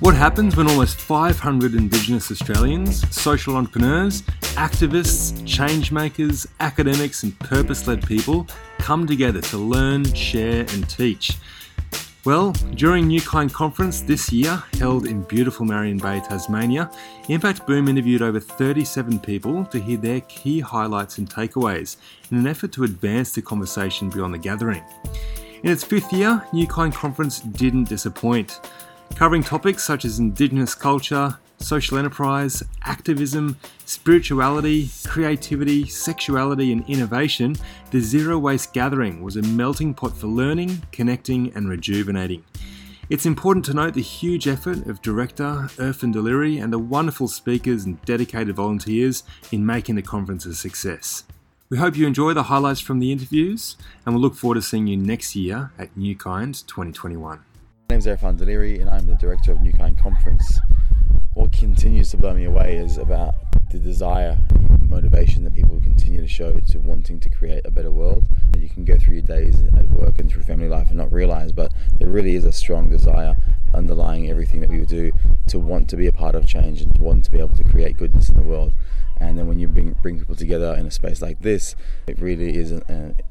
What happens when almost 500 Indigenous Australians, social entrepreneurs, activists, changemakers, academics, and purpose led people come together to learn, share, and teach? Well, during New Kind Conference this year, held in beautiful Marion Bay, Tasmania, Impact Boom interviewed over 37 people to hear their key highlights and takeaways in an effort to advance the conversation beyond the gathering. In its fifth year, New Kind Conference didn't disappoint covering topics such as Indigenous culture, social enterprise, activism, spirituality, creativity, sexuality, and innovation, the Zero Waste Gathering was a melting pot for learning, connecting, and rejuvenating. It's important to note the huge effort of director Irfan Daliri and the wonderful speakers and dedicated volunteers in making the conference a success. We hope you enjoy the highlights from the interviews, and we'll look forward to seeing you next year at New Kind 2021. My name is Irfan Daliri and I'm the director of New Kind Conference. What continues to blow me away is about the desire, motivation that people continue to show to wanting to create a better world. You can go through your days at work and through family life and not realize, but there really is a strong desire underlying everything that we do to want to be a part of change and to want to be able to create goodness in the world. And then when you bring, bring people together in a space like this, it really is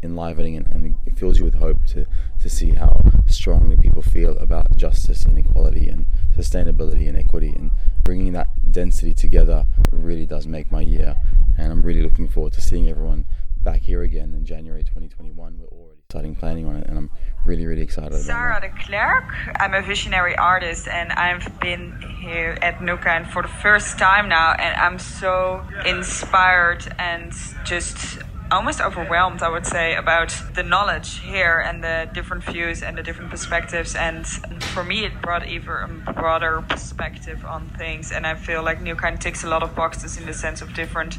enlivening and, and, it fills you with hope to, to see how strongly people feel about justice and equality and sustainability and equity. And bringing that density together really does make my year. And I'm really looking forward to seeing everyone back here again in January 2021. We're already starting planning on it, and I'm really, really excited about Sarah de Klerk. I'm a visionary artist, and I've been here at Kind for the first time now, and I'm so inspired and just almost overwhelmed, I would say, about the knowledge here and the different views and the different perspectives. And for me, it brought even a broader perspective on things. And I feel like New Kind ticks a lot of boxes in the sense of different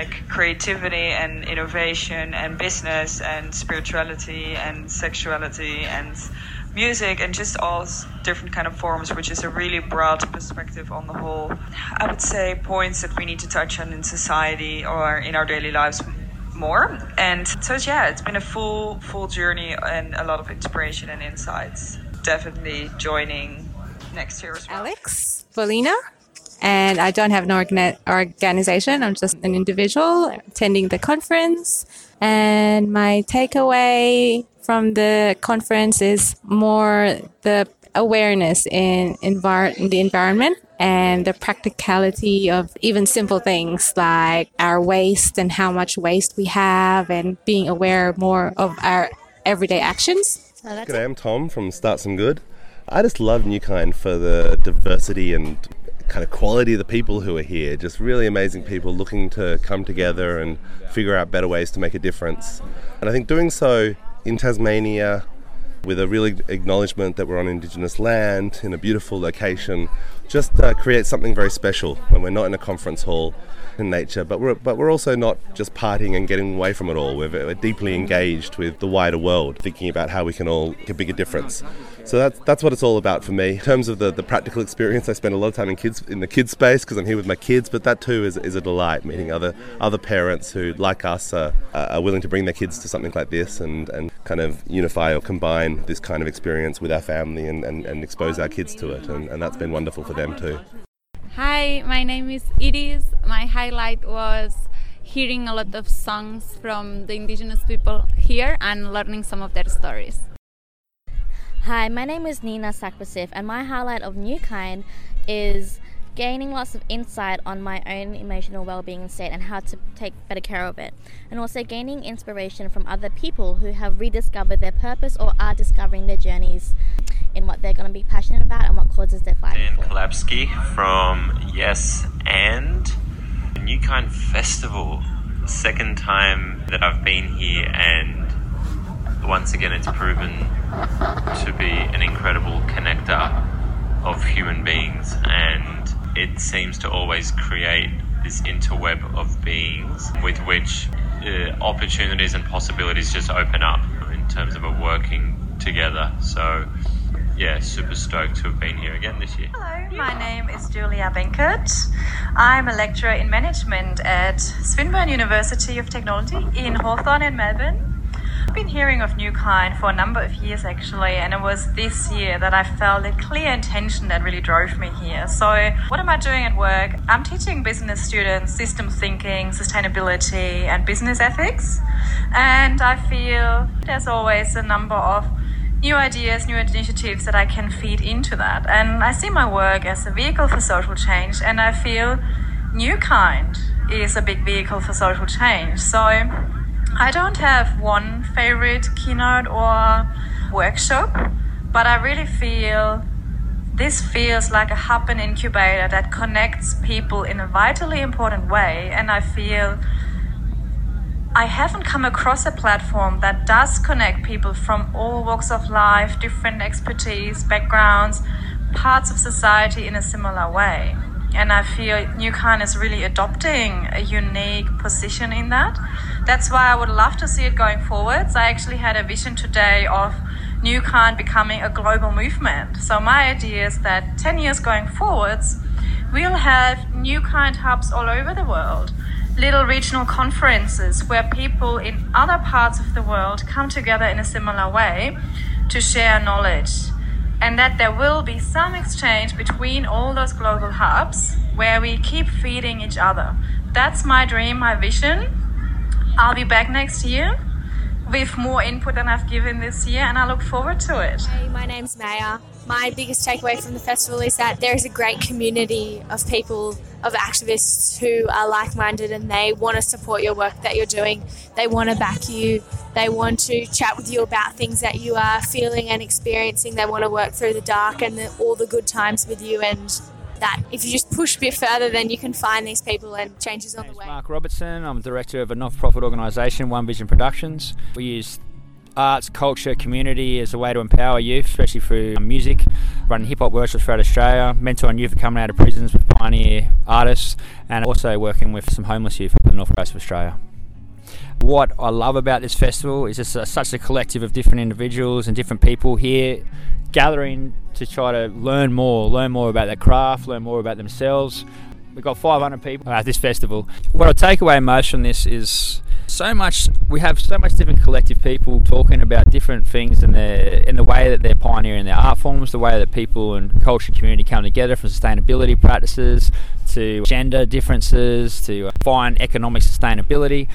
like creativity and innovation and business and spirituality and sexuality and music and just all different kind of forms which is a really broad perspective on the whole. I would say points that we need to touch on in society or in our daily lives more. And so yeah it's been a full full journey and a lot of inspiration and insights. Definitely joining next year as well. Alex? Paulina and I don't have an organi- organization. I'm just an individual attending the conference. And my takeaway from the conference is more the awareness in, envir- in the environment and the practicality of even simple things like our waste and how much waste we have and being aware more of our everyday actions. So G'day, I'm Tom from Start Some Good. I just love New Kind for the diversity and kind of quality of the people who are here. Just really amazing people looking to come together and figure out better ways to make a difference. And I think doing so in Tasmania with a real acknowledgement that we're on Indigenous land in a beautiful location just uh, creates something very special when we're not in a conference hall in nature, but we're, but we're also not just partying and getting away from it all. We're, we're deeply engaged with the wider world, thinking about how we can all make a bigger difference. So that's that's what it's all about for me. In terms of the, the practical experience, I spend a lot of time in kids in the kids space because I'm here with my kids. But that too is, is a delight meeting other other parents who, like us, are, are willing to bring their kids to something like this and, and kind of unify or combine this kind of experience with our family and, and, and expose our kids to it. And, and that's been wonderful for them too. Hi, my name is Iris. My highlight was hearing a lot of songs from the indigenous people here and learning some of their stories. Hi, my name is Nina Sakrasif, and my highlight of New Kind is gaining lots of insight on my own emotional well-being state and how to take better care of it and also gaining inspiration from other people who have rediscovered their purpose or are discovering their journeys in what they're going to be passionate about and what causes they're fighting Dan for. Kolapski from Yes and New Kind Festival. Second time that I've been here, and once again, it's proven to be an incredible connector of human beings, and it seems to always create this interweb of beings with which uh, opportunities and possibilities just open up in terms of a working together. So, yeah, super stoked to have been here again this year. Hello, my name is Julia Benkert. I'm a lecturer in management at Swinburne University of Technology in Hawthorn in Melbourne. I've been hearing of New Kind for a number of years actually, and it was this year that I felt a clear intention that really drove me here. So, what am I doing at work? I'm teaching business students system thinking, sustainability, and business ethics, and I feel there's always a number of new ideas, new initiatives that I can feed into that. And I see my work as a vehicle for social change, and I feel New Kind is a big vehicle for social change. So I don't have one favorite keynote or workshop, but I really feel this feels like a hub and incubator that connects people in a vitally important way, and I feel I haven't come across a platform that does connect people from all walks of life, different expertise, backgrounds, parts of society in a similar way. And I feel New Kind is really adopting a unique position in that. That's why I would love to see it going forwards. I actually had a vision today of New Kind becoming a global movement. So my idea is that 10 years going forwards, we'll have New Kind hubs all over the world little regional conferences where people in other parts of the world come together in a similar way to share knowledge. And that there will be some exchange between all those global hubs where we keep feeding each other. That's my dream, my vision. I'll be back next year with more input than I've given this year, and I look forward to it. Hey, my name's Maya. My biggest takeaway from the festival is that there is a great community of people, of activists who are like minded and they want to support your work that you're doing. They want to back you. They want to chat with you about things that you are feeling and experiencing. They want to work through the dark and the, all the good times with you and that if you just push a bit further, then you can find these people and changes on the way. Mark Robertson. I'm director of a not-for-profit organisation, One Vision Productions. We use arts, culture, community as a way to empower youth, especially through music. Running hip hop workshops throughout Australia, mentoring youth coming out of prisons with pioneer artists, and also working with some homeless youth up the north coast of Australia. What I love about this festival is it's a, such a collective of different individuals and different people here gathering to try to learn more, learn more about their craft, learn more about themselves. We've got 500 people at this festival. What I take away most from this is so much. We have so much different collective people talking about different things and the in the way that they're pioneering their art forms, the way that people and culture community come together, from sustainability practices to gender differences to find economic sustainability.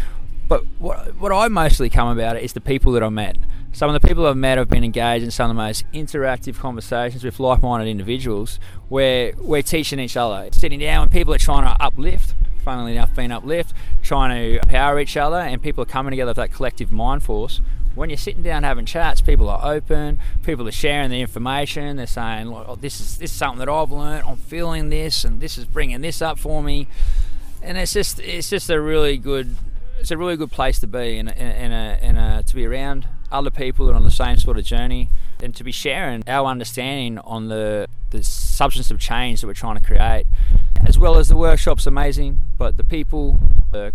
But what, what I mostly come about it is the people that I met. Some of the people I've met have been engaged in some of the most interactive conversations with like-minded individuals where we're teaching each other, sitting down when people are trying to uplift, funnily enough being uplift, trying to empower each other and people are coming together with that collective mind force. When you're sitting down having chats, people are open, people are sharing the information, they're saying, oh, this is this is something that I've learned, I'm feeling this and this is bringing this up for me. And it's just it's just a really good it's a really good place to be and, and, and uh, a, uh, to be around other people that are on the same sort of journey and to be sharing our understanding on the, the substance of change that we're trying to create. As well as the workshops amazing but the people the,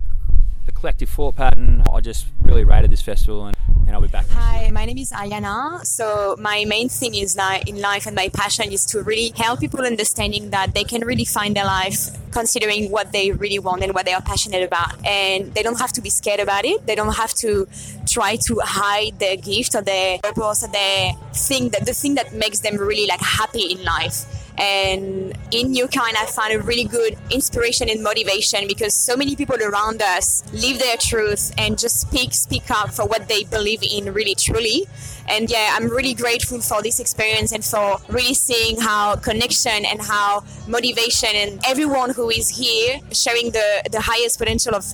the collective thought pattern I just really rated this festival and, and I'll be back Hi my name is Ayana. So my main thing is like in life and my passion is to really help people understanding that they can really find their life considering what they really want and what they are passionate about. And they don't have to be scared about it. They don't have to try to hide their gift or their purpose or their thing that the thing that makes them really like happy in life and in New Kind, I found a really good inspiration and motivation because so many people around us live their truth and just speak, speak up for what they believe in really truly. And yeah, I'm really grateful for this experience and for really seeing how connection and how motivation and everyone who is here sharing the, the highest potential of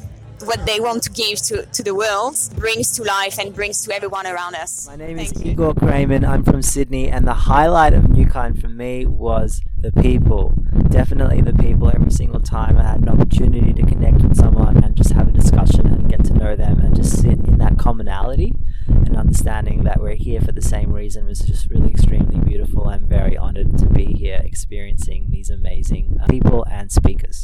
what they want to give to, to the world brings to life and brings to everyone around us. My name is Igor Kramen. I'm from Sydney, and the highlight of New Kind for me was the people. Definitely the people. Every single time I had an opportunity to connect with someone and just have a discussion and get to know them and just sit in that commonality and understanding that we're here for the same reason was just really extremely beautiful. I'm very honored to be here experiencing these amazing people and speakers.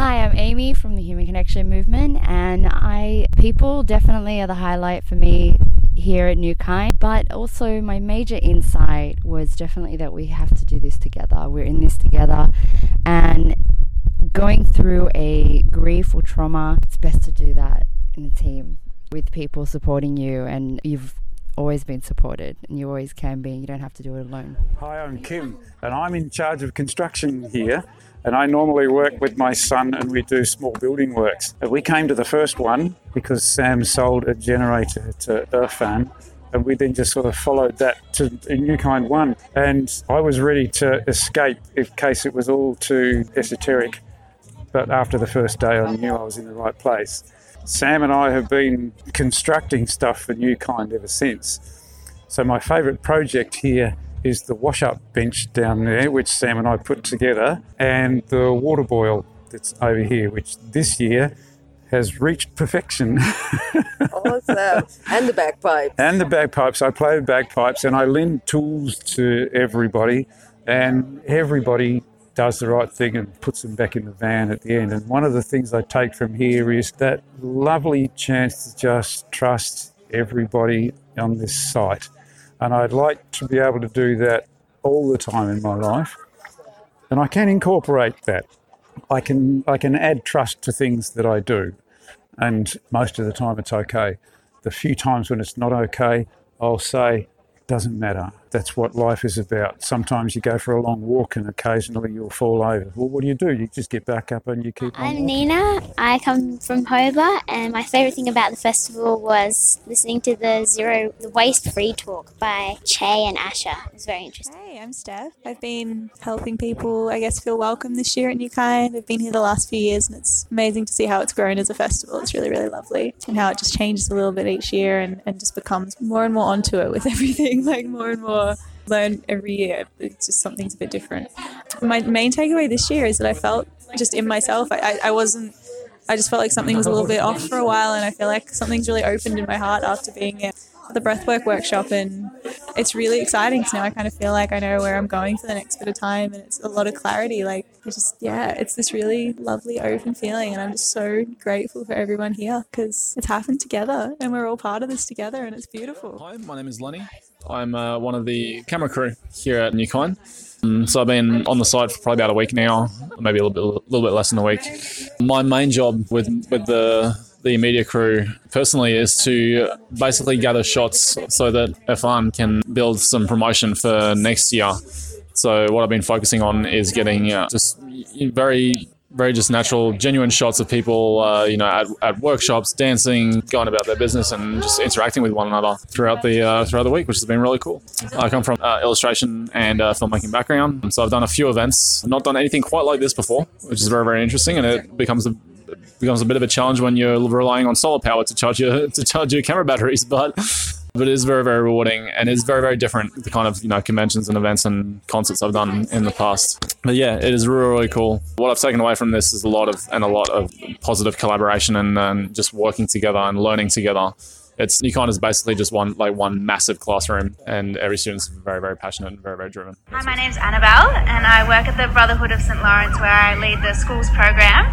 Hi, I'm Amy from the Human Connection Movement, and I people definitely are the highlight for me here at New Kind. But also, my major insight was definitely that we have to do this together. We're in this together, and going through a grief or trauma, it's best to do that in a team with people supporting you, and you've always been supported and you always can be. You don't have to do it alone. Hi, I'm Kim, and I'm in charge of construction here. And I normally work with my son, and we do small building works. We came to the first one because Sam sold a generator to Irfan, and we then just sort of followed that to a new kind one. And I was ready to escape in case it was all too esoteric. But after the first day, I knew I was in the right place. Sam and I have been constructing stuff for New Kind ever since. So, my favourite project here is the wash up bench down there, which Sam and I put together, and the water boil that's over here, which this year has reached perfection. awesome. And the bagpipes. and the bagpipes. I play bagpipes and I lend tools to everybody, and everybody does the right thing and puts them back in the van at the end. And one of the things I take from here is that lovely chance to just trust everybody on this site. And I'd like to be able to do that all the time in my life. And I can incorporate that. I can I can add trust to things that I do. And most of the time it's okay. The few times when it's not okay, I'll say, doesn't matter. That's what life is about. Sometimes you go for a long walk and occasionally you'll fall over. Well, what do you do? You just get back up and you keep on. I'm walking. Nina. I come from Hobart, and my favourite thing about the festival was listening to the Zero the Waste Free talk by Che and Asha. It was very interesting. Hey, I'm Steph. I've been helping people, I guess, feel welcome this year at New Kind. I've been here the last few years, and it's amazing to see how it's grown as a festival. It's really, really lovely, and how it just changes a little bit each year and, and just becomes more and more onto it with everything, like more and more learn every year. It's just something's a bit different. My main takeaway this year is that I felt just in myself. I, I, wasn't. I just felt like something was a little bit off for a while, and I feel like something's really opened in my heart after being at the breathwork workshop, and it's really exciting. So now I kind of feel like I know where I'm going for the next bit of time, and it's a lot of clarity. Like it's just yeah, it's this really lovely open feeling, and I'm just so grateful for everyone here because it's happened together, and we're all part of this together, and it's beautiful. Hi, my name is Lenny. I'm uh, one of the camera crew here at New Kind. Um, so I've been on the site for probably about a week now, maybe a little bit, a little bit less than a week. My main job with with the the media crew personally is to basically gather shots so that Irfan can build some promotion for next year. So what I've been focusing on is getting uh, just very very just natural, genuine shots of people, uh, you know, at, at workshops, dancing, going about their business, and just interacting with one another throughout the uh, throughout the week, which has been really cool. I come from uh, illustration and uh, filmmaking background, so I've done a few events, not done anything quite like this before, which is very very interesting, and it becomes a becomes a bit of a challenge when you're relying on solar power to charge your to charge your camera batteries, but but it is very very rewarding and it's very very different the kind of you know conventions and events and concerts I've done in the past. But yeah, it is really really cool. What I've taken away from this is a lot of and a lot of positive collaboration and, and just working together and learning together. It's New Kind is basically just one like one massive classroom, and every student's very very passionate and very very driven. Hi, my name's Annabelle, and I work at the Brotherhood of St Laurence, where I lead the schools program.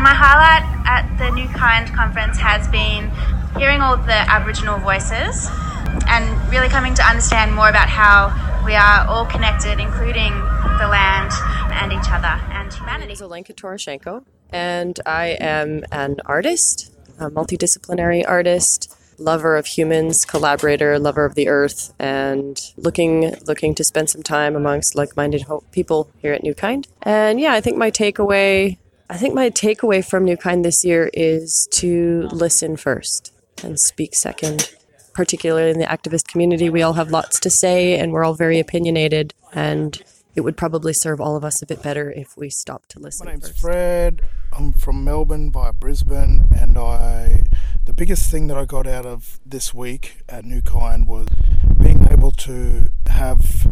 My highlight at the New Kind conference has been hearing all the Aboriginal voices and really coming to understand more about how we are all connected, including the land and each other and My humanity. name is Olenka Toroshenko, and I am an artist, a multidisciplinary artist, lover of humans, collaborator, lover of the earth, and looking looking to spend some time amongst like-minded people here at New Kind. And yeah, I think my takeaway, I think my takeaway from New Kind this year is to listen first and speak second. Particularly in the activist community, we all have lots to say, and we're all very opinionated. And it would probably serve all of us a bit better if we stopped to listen. My name's first. Fred. I'm from Melbourne via Brisbane, and I the biggest thing that I got out of this week at New Kind was being able to have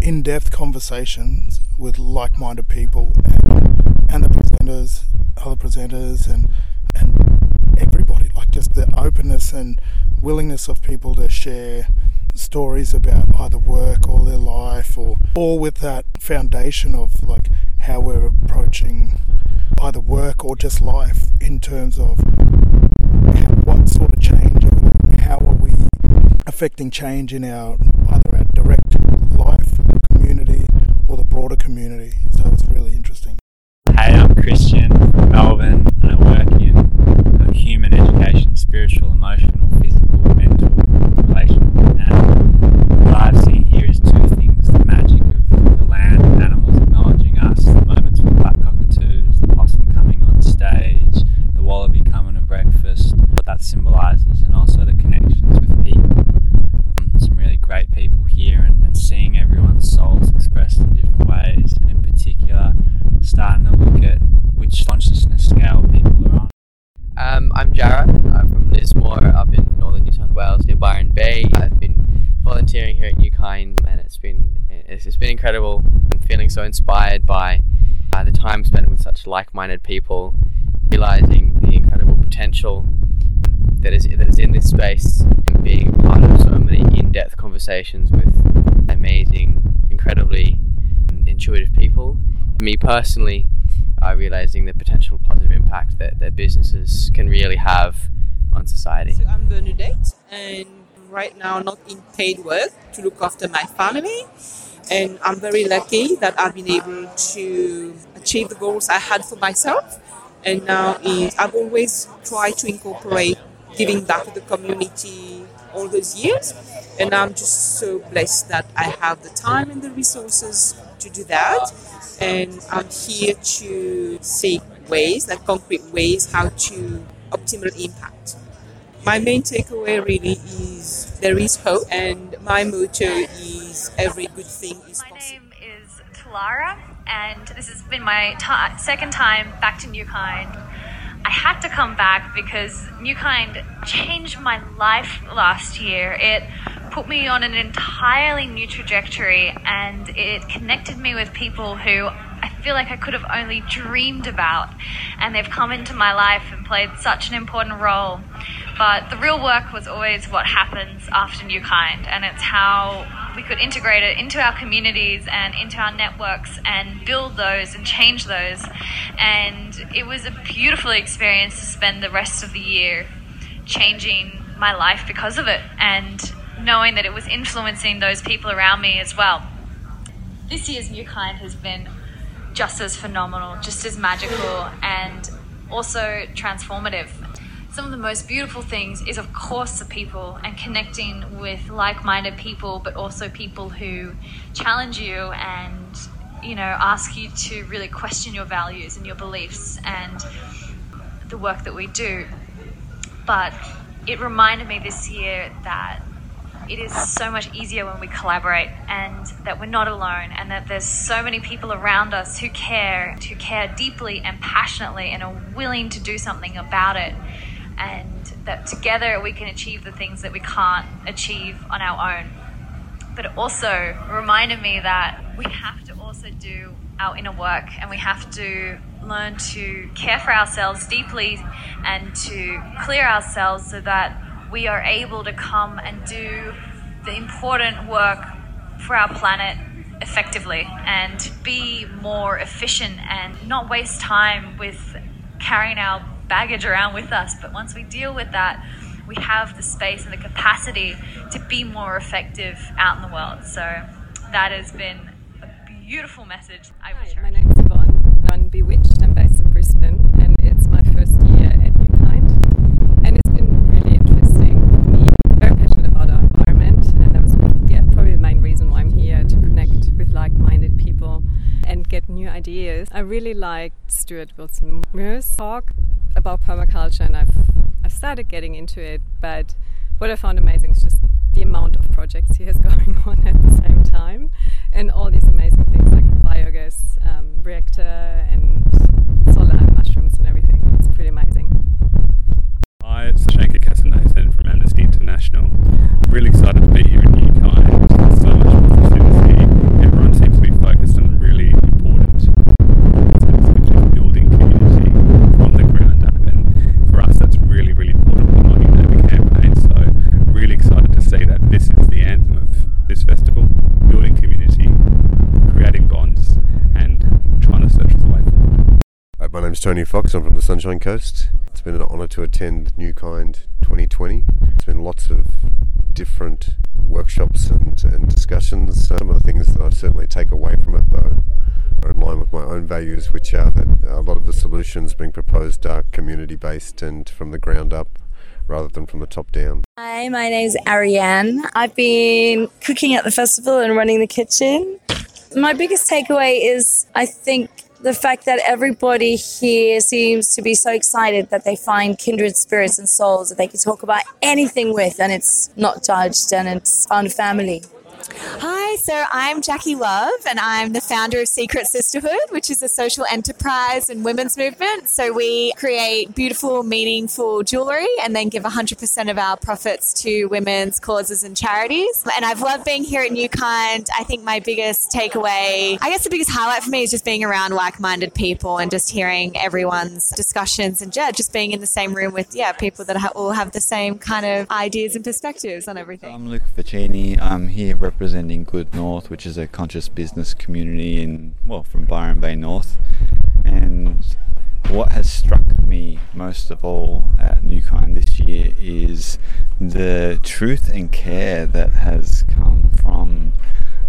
in-depth conversations with like-minded people and, and the presenters, other presenters, and and everybody. Like just the openness and willingness of people to share stories about either work or their life or all with that foundation of like how we're approaching either work or just life in terms of how, what sort of change how are we affecting change in our either our direct life community or the broader community? So it's really interesting. Hey, I'm Christian from Melbourne and I work in spiritual, emotional, physical, mental, relational. And what incredible. I'm feeling so inspired by uh, the time spent with such like-minded people, realizing the incredible potential that is that is in this space, and being part of so many in-depth conversations with amazing, incredibly intuitive people. Me personally, I uh, realizing the potential positive impact that, that businesses can really have on society. So I'm Bernadette, and right now not in paid work to look after my family. And I'm very lucky that I've been able to achieve the goals I had for myself. And now is I've always tried to incorporate giving back to the community all those years. And I'm just so blessed that I have the time and the resources to do that. And I'm here to seek ways, like concrete ways, how to optimal impact. My main takeaway really is there is hope, and my motto is every good thing is My name is Talara, and this has been my ti second time back to New Kind. I had to come back because New Kind changed my life last year. It put me on an entirely new trajectory and it connected me with people who I feel like I could have only dreamed about. And they've come into my life and played such an important role. But the real work was always what happens after New Kind, and it's how we could integrate it into our communities and into our networks and build those and change those. And it was a beautiful experience to spend the rest of the year changing my life because of it and knowing that it was influencing those people around me as well. This year's New Kind has been just as phenomenal, just as magical, and also transformative. Some of the most beautiful things is, of course, the people and connecting with like minded people, but also people who challenge you and, you know, ask you to really question your values and your beliefs and the work that we do. But it reminded me this year that it is so much easier when we collaborate and that we're not alone and that there's so many people around us who care, who care deeply and passionately and are willing to do something about it. And that together we can achieve the things that we can't achieve on our own. But it also reminded me that we have to also do our inner work and we have to learn to care for ourselves deeply and to clear ourselves so that we are able to come and do the important work for our planet effectively and be more efficient and not waste time with carrying our baggage around with us. But once we deal with that, we have the space and the capacity to be more effective out in the world. So that has been a beautiful message. I wish My name's Yvonne. I'm Bewitched. I'm based in Brisbane, and it's my first year at New Kind. And it's been really interesting for me. Very passionate about our environment, and that was yeah probably the main reason why I'm here to connect with like-minded people and get new ideas. I really liked Stuart Wilson talk about permaculture, and I've I've started getting into it. But what I found amazing is just the amount of projects he has going on at the same time, and all these amazing things like the biogas um, reactor and solar mushrooms and everything. It's pretty amazing. Hi, it's Shankar Kasynathan from Amnesty International. Really excited to be here in New Kind. There's so much positivity. Everyone seems to be focused on really important causes, which is building community from the ground up. And for us, that's really, really important for the Mining Neighbour campaign. So, really excited to see that this is the anthem of this festival building community, creating bonds, and trying to search for the way forward. Hi, my name's Tony Fox. I'm from the Sunshine Coast. It's been an honour to attend New Kind 2020. It's been lots of different workshops and, and discussions. Some of the things that I certainly take away from it, though, are in line with my own values, which are that a lot of the solutions being proposed are community based and from the ground up rather than from the top down. Hi, my name's Ariane. I've been cooking at the festival and running the kitchen. My biggest takeaway is I think the fact that everybody here seems to be so excited that they find kindred spirits and souls that they can talk about anything with and it's not judged and it's found family. Hi, so I'm Jackie Love, and I'm the founder of Secret Sisterhood, which is a social enterprise and women's movement. So we create beautiful, meaningful jewelry and then give 100% of our profits to women's causes and charities. And I've loved being here at New Kind. I think my biggest takeaway, I guess the biggest highlight for me is just being around like minded people and just hearing everyone's discussions and yeah, just being in the same room with, yeah, people that all have the same kind of ideas and perspectives on everything. I'm Luke Ficini. I'm here representing Good North, which is a conscious business community in, well, from Byron Bay North. And what has struck me most of all at New Kind this year is the truth and care that has come from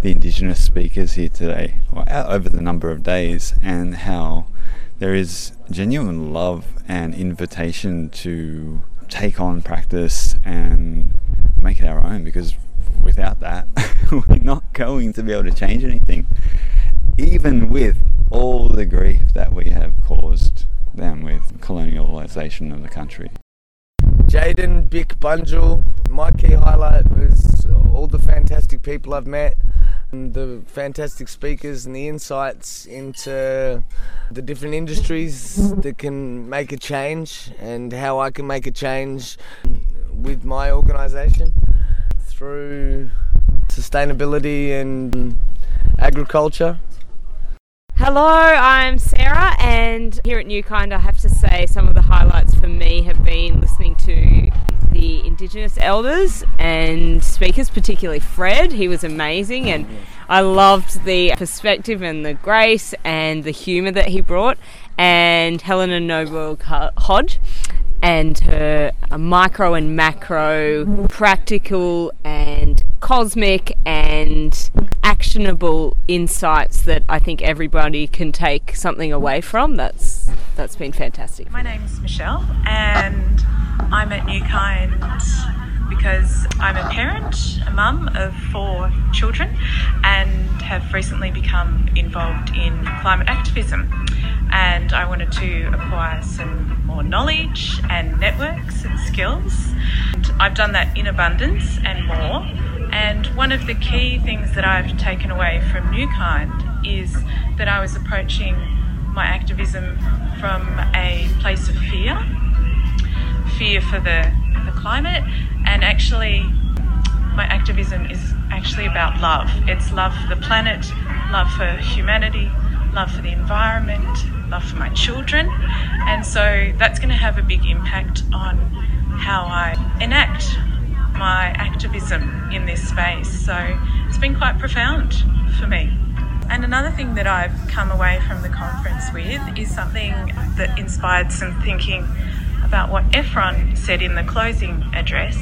the Indigenous speakers here today, or over the number of days, and how there is genuine love and invitation to take on practice and make it our own because without that, we're not going to be able to change anything. Even with all the grief that we have caused them with colonialisation of the country. Jaden, Bick, Bunjil. My key highlight was all the fantastic people I've met, the fantastic speakers, and the insights into the different industries that can make a change, and how I can make a change with my organisation through sustainability and agriculture. Hello, I'm Sarah, and here at New Kind, I have to say some of the highlights for me have been listening to the Indigenous elders and speakers, particularly Fred. He was amazing, and I loved the perspective and the grace and the humour that he brought. And Helena Norberg-Hodge and her uh, micro and macro, practical and cosmic and actionable insights that I think everybody can take something away from. That's that's been fantastic. My name's Michelle, and I'm at New Kind because I'm a parent, a mum of four children, and have recently become involved in climate activism. And I wanted to acquire some more knowledge and networks and skills. And I've done that in abundance and more. And one of the key things that I've taken away from New Kind is that I was approaching my activism from a place of fear fear for the, the climate, and actually, my activism is actually about love. It's love for the planet, love for humanity, love for the environment, love for my children, and so that's going to have a big impact on how I enact my activism in this space. So it's been quite profound for me. And another thing that I've come away from the conference with is something that inspired some thinking about what Irfan said in the closing address,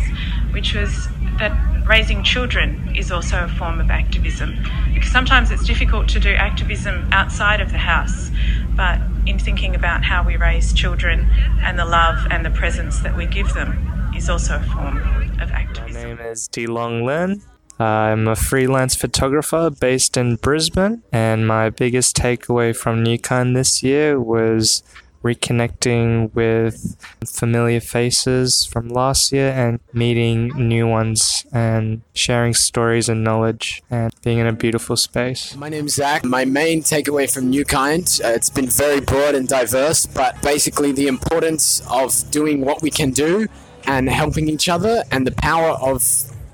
which was that raising children is also a form of activism. Because sometimes it's difficult to do activism outside of the house, but in thinking about how we raise children and the love and the presence that we give them is also a form of activism. My name is Dilong Lin. I'm a freelance photographer based in Brisbane, and my biggest takeaway from Kind this year was reconnecting with familiar faces from last year and meeting new ones and sharing stories and knowledge and being in a beautiful space. My name's Zach. My main takeaway from New Kind, uh, it's been very broad and diverse, but basically the importance of doing what we can do and helping each other and the power of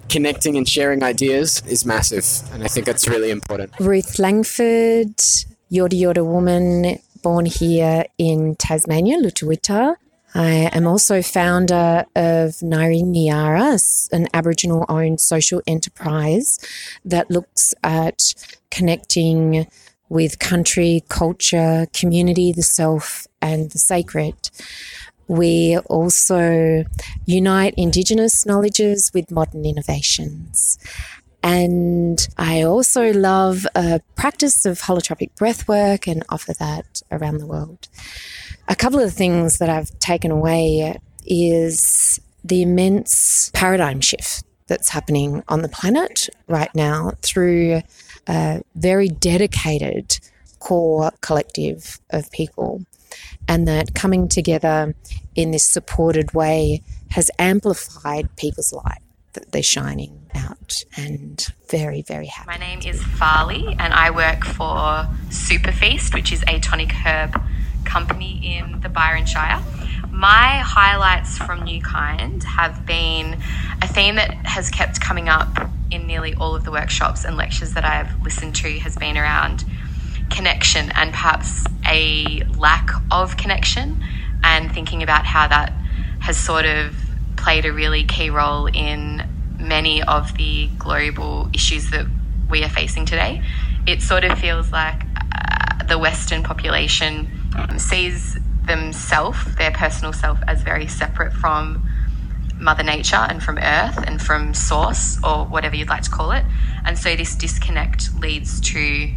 connecting and sharing ideas is massive. And I think that's really important. Ruth Langford, Yorta Yorta woman, born here in Tasmania, Lutruwita. I am also founder of Nayri Niara, an Aboriginal owned social enterprise that looks at connecting with country, culture, community, the self, and the sacred. We also unite Indigenous knowledges with modern innovations. And I also love a practice of holotropic breathwork and offer that around the world. A couple of things that I've taken away is the immense paradigm shift that's happening on the planet right now through a very dedicated core collective of people. And that coming together in this supported way has amplified people's light that they're shining out and very, very happy. My name is Farley and I work for Superfeast, which is a tonic herb company in the Byron Shire. My highlights from New Kind have been a theme that has kept coming up in nearly all of the workshops and lectures that I've listened to has been around connection and perhaps a lack of connection and thinking about how that has sort of played a really key role in many of the global issues that we are facing today. It sort of feels like uh, the Western population sees themselves, their personal self, as very separate from Mother Nature and from Earth and from Source or whatever you'd like to call it. And so this disconnect leads to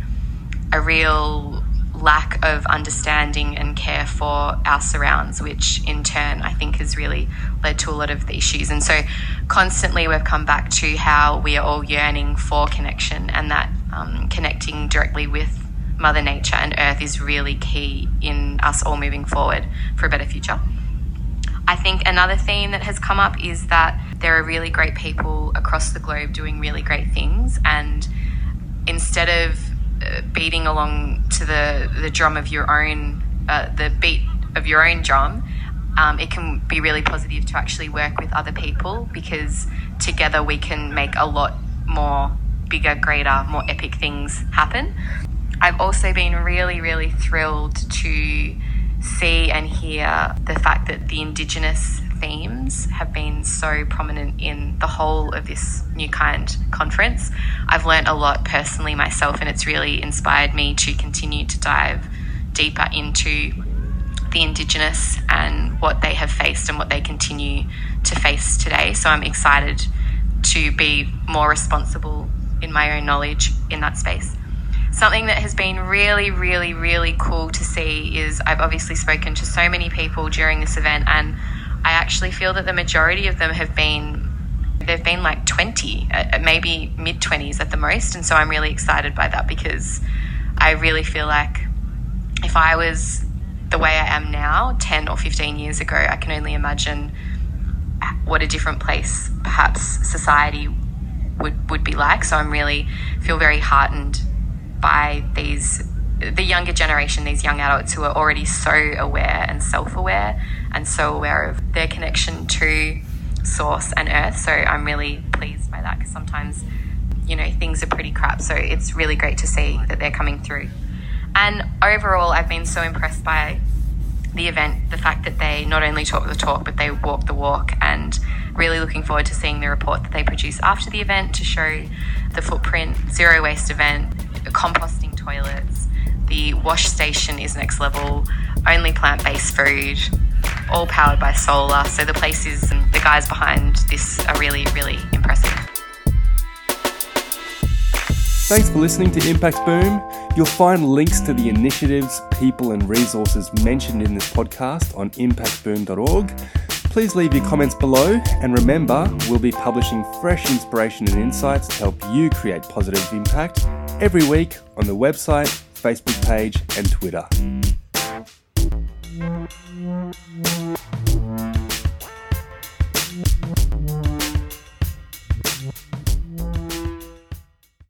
a real lack of understanding and care for our surrounds, which in turn I think has really led to a lot of the issues. And so constantly we've come back to how we are all yearning for connection and that um, connecting directly with Mother Nature and Earth is really key in us all moving forward for a better future. I think another theme that has come up is that there are really great people across the globe doing really great things, and instead of beating along to the, the drum of your own, uh, the beat of your own drum, um, it can be really positive to actually work with other people because together we can make a lot more bigger, greater, more epic things happen. I've also been really, really thrilled to see and hear the fact that the Indigenous themes have been so prominent in the whole of this New Kind conference. I've learnt a lot personally myself, and it's really inspired me to continue to dive deeper into the Indigenous and what they have faced and what they continue to face today. So I'm excited to be more responsible in my own knowledge in that space. Something that has been really, really, really cool to see is I've obviously spoken to so many people during this event, and I actually feel that the majority of them have been they've been like 20, uh, maybe mid 20s at the most, and so I'm really excited by that because I really feel like if I was the way I am now 10 or 15 years ago, I can only imagine what a different place perhaps society would, would be like. So I'm really feel very heartened by these the younger generation, these young adults who are already so aware and self aware and so aware of their connection to source and earth. So I'm really pleased by that because sometimes, you know, things are pretty crap. So it's really great to see that they're coming through. And overall, I've been so impressed by the event, the fact that they not only talk the talk, but they walk the walk, and really looking forward to seeing the report that they produce after the event to show the footprint, zero waste event, composting toilets. The wash station is next level, only plant based food, all powered by solar. So the places and the guys behind this are really, really impressive. Thanks for listening to Impact Boom. You'll find links to the initiatives, people, and resources mentioned in this podcast on impactboom.org. Please leave your comments below, and remember, we'll be publishing fresh inspiration and insights to help you create positive impact every week on the website, Facebook page, and Twitter.